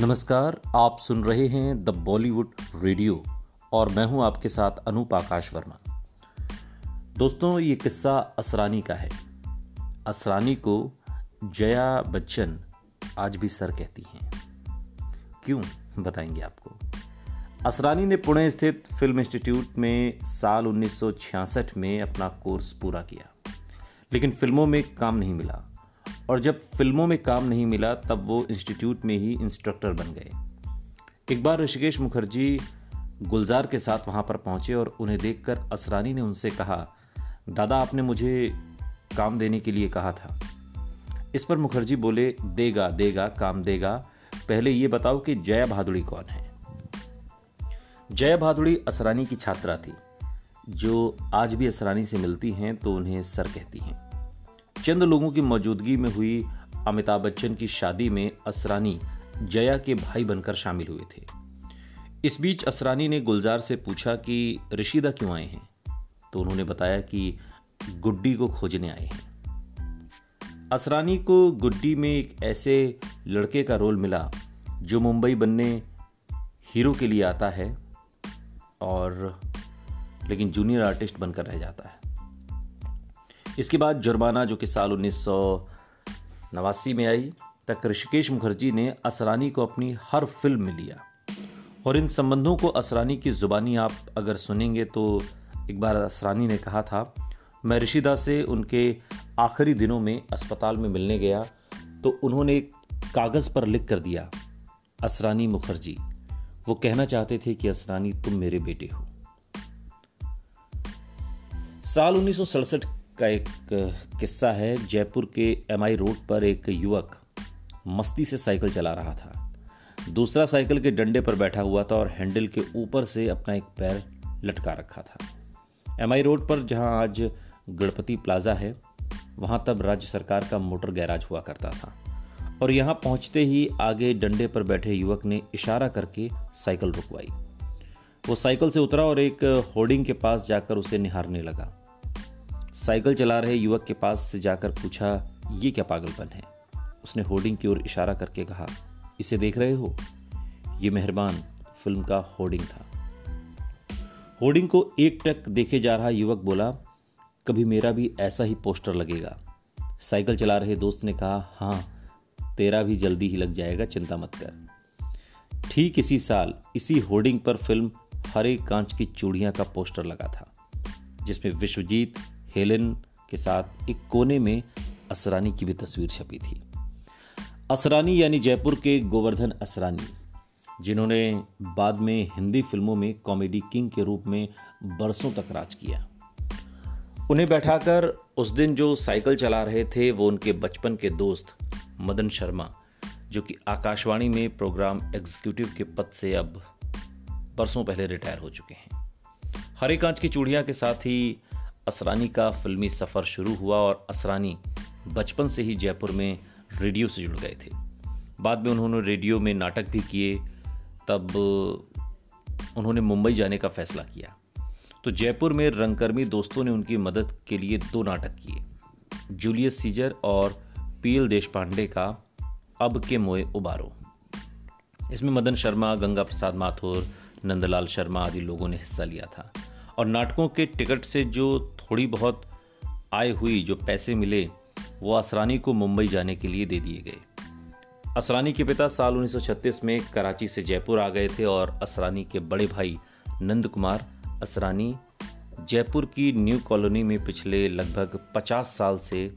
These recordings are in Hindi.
नमस्कार, आप सुन रहे हैं द बॉलीवुड रेडियो और मैं हूँ आपके साथ अनूप आकाश वर्मा। दोस्तों, ये किस्सा असरानी का है। असरानी को जया बच्चन आज भी सर कहती हैं। क्यों, बताएँगे आपको। असरानी ने पुणे स्थित फ़िल्म इंस्टीट्यूट में साल 1966 में अपना कोर्स पूरा किया, लेकिन फ़िल्मों में काम नहीं मिला। और जब फ़िल्मों में काम नहीं मिला, तब वो इंस्टीट्यूट में ही इंस्ट्रक्टर बन गए। एक बार ऋषिकेश मुखर्जी गुलजार के साथ वहाँ पर पहुँचे और उन्हें देखकर असरानी ने उनसे कहा, दादा, आपने मुझे काम देने के लिए कहा था। इस पर मुखर्जी बोले, देगा देगा, काम देगा। पहले ये बताओ कि जया भादुड़ी कौन है? जया भादुड़ी असरानी की छात्रा थी। जो आज भी असरानी से मिलती हैं तो उन्हें सर कहती हैं। चंद लोगों की मौजूदगी में हुई अमिताभ बच्चन की शादी में असरानी जया के भाई बनकर शामिल हुए थे। इस बीच असरानी ने गुलजार से पूछा कि, ऋषिदा क्यों आए हैं? तो उन्होंने बताया कि, गुड्डी को खोजने आए हैं। असरानी को गुड्डी में एक ऐसे लड़के का रोल मिला, जो मुंबई बनने हीरो के लिए आता है और लेकिन जूनियर आर्टिस्ट बनकर रह जाता है। इसके बाद जुर्माना, जो कि साल उन्नीस नवासी में आई, तक ऋषिकेश मुखर्जी ने असरानी को अपनी हर फ़िल्म में लिया। और इन संबंधों को असरानी की जुबानी आप अगर सुनेंगे तो एक बार असरानी ने कहा था, मैं ऋषिदा से उनके आखिरी दिनों में अस्पताल में मिलने गया तो उन्होंने एक कागज़ पर लिख कर दिया, असरानी मुखर्जी। वो कहना चाहते थे कि, असरानी, तुम मेरे बेटे हो। साल उन्नीस सौ सड़सठ का एक किस्सा है। जयपुर के एमआई रोड पर एक युवक मस्ती से साइकिल चला रहा था। दूसरा साइकिल के डंडे पर बैठा हुआ था और हैंडल के ऊपर से अपना एक पैर लटका रखा था। एमआई रोड पर जहाँ आज गणपति प्लाजा है, वहाँ तब राज्य सरकार का मोटर गैराज हुआ करता था। और यहाँ पहुँचते ही आगे डंडे पर बैठे युवक ने इशारा करके साइकिल रुकवाई। वो साइकिल से उतरा और एक होर्डिंग के पास जाकर उसे निहारने लगा। साइकिल चला रहे युवक के पास से जाकर पूछा, ये क्या पागलपन है? उसने होर्डिंग की ओर इशारा करके कहा, इसे देख रहे हो? ये मेहरबान फ़िल्म का होर्डिंग था। होर्डिंग को एक टक देखे जा रहा युवक बोला, कभी मेरा भी ऐसा ही पोस्टर लगेगा। साइकिल चला रहे दोस्त ने कहा हाँ तेरा भी जल्दी ही लग जाएगा, चिंता मत कर। ठीक इसी साल इसी होर्डिंग पर फ़िल्म हरे कांच की चूड़ियाँ का पोस्टर लगा था, जिसमें विश्वजीत हेलेन के साथ एक कोने में असरानी की भी तस्वीर छपी थी। असरानी यानी जयपुर के गोवर्धन असरानी, जिन्होंने बाद में हिंदी फ़िल्मों में कॉमेडी किंग के रूप में बरसों तक राज किया। उन्हें बैठाकर उस दिन जो साइकिल चला रहे थे, वो उनके बचपन के दोस्त मदन शर्मा, जो कि आकाशवाणी में प्रोग्राम एग्जीक्यूटिव के पद से अब बरसों पहले रिटायर हो चुके हैं। हरे कांच की चूड़ियाँ के साथ ही असरानी का फिल्मी सफ़र शुरू हुआ और असरानी बचपन से ही जयपुर में रेडियो से जुड़ गए थे। बाद में उन्होंने रेडियो में नाटक भी किए। तब उन्होंने मुंबई जाने का फैसला किया। तो जयपुर में रंगकर्मी दोस्तों ने उनकी मदद के लिए दो नाटक किए। जूलियस सीजर और पीएल देश पांडे का अब के मोए उबारो। इसमें मदन शर्मा, गंगा प्रसाद माथुर, नंदलाल शर्मा आदि लोगों ने हिस्सा लिया था। और नाटकों के टिकट से जो थोड़ी बहुत आय हुई, जो पैसे मिले, वो असरानी को मुंबई जाने के लिए दे दिए गए। असरानी के पिता साल 1936 में कराची से जयपुर आ गए थे और असरानी के बड़े भाई नंद कुमार, असरानी जयपुर की न्यू कॉलोनी में पिछले लगभग 50 साल से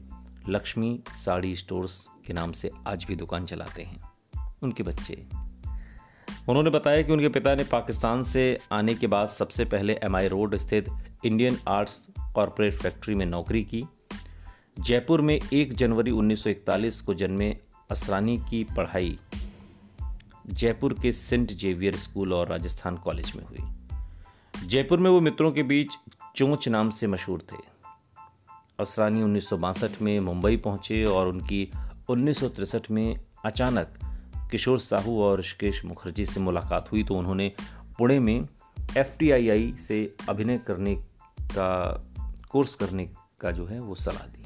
लक्ष्मी साड़ी स्टोर्स के नाम से आज भी दुकान चलाते हैं। उनके बच्चे उन्होंने बताया कि उनके पिता ने पाकिस्तान से आने के बाद सबसे पहले एमआई रोड स्थित इंडियन आर्ट्स कॉरपोरेट फैक्ट्री में नौकरी की। जयपुर में 1 जनवरी 1941 को जन्मे असरानी की पढ़ाई जयपुर के सेंट जेवियर स्कूल और राजस्थान कॉलेज में हुई। जयपुर में वो मित्रों के बीच चोंच नाम से मशहूर थे। असरानी उन्नीस सौ बासठ में मुंबई पहुँचे और उनकी उन्नीस में अचानक किशोर साहू और ऋषिकेश मुखर्जी से मुलाकात हुई तो उन्होंने पुणे में एफ़ से अभिनय करने का, कोर्स करने का जो है वो सलाह दी।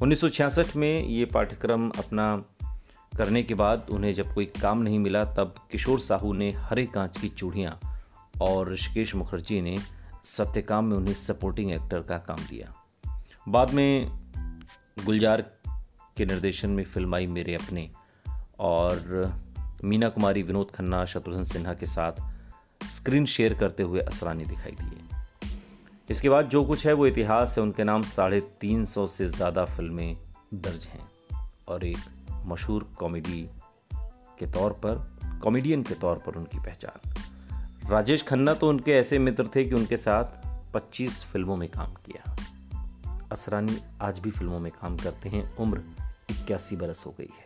1966 में ये पाठ्यक्रम अपना करने के बाद उन्हें जब कोई काम नहीं मिला तब किशोर साहू ने हरे कांच की चूड़ियाँ और ऋषिकेश मुखर्जी ने सत्यकाम में उन्हें सपोर्टिंग एक्टर का काम दिया। बाद में गुलजार के निर्देशन में फ़िल्म आई मेरे अपने। और मीना कुमारी, विनोद खन्ना, शत्रुघ्न सिन्हा के साथ स्क्रीन शेयर करते हुए असरानी दिखाई दिए। इसके बाद जो कुछ है वो इतिहास है। उनके नाम साढ़े तीन सौ से ज़्यादा फ़िल्में दर्ज हैं और एक मशहूर कॉमेडी के तौर पर, कॉमेडियन के तौर पर उनकी पहचान। राजेश खन्ना तो उनके ऐसे मित्र थे कि उनके साथ 25 फ़िल्मों में काम किया। असरानी आज भी फ़िल्मों में काम करते हैं। उम्र इक्यासी बरस हो गई है।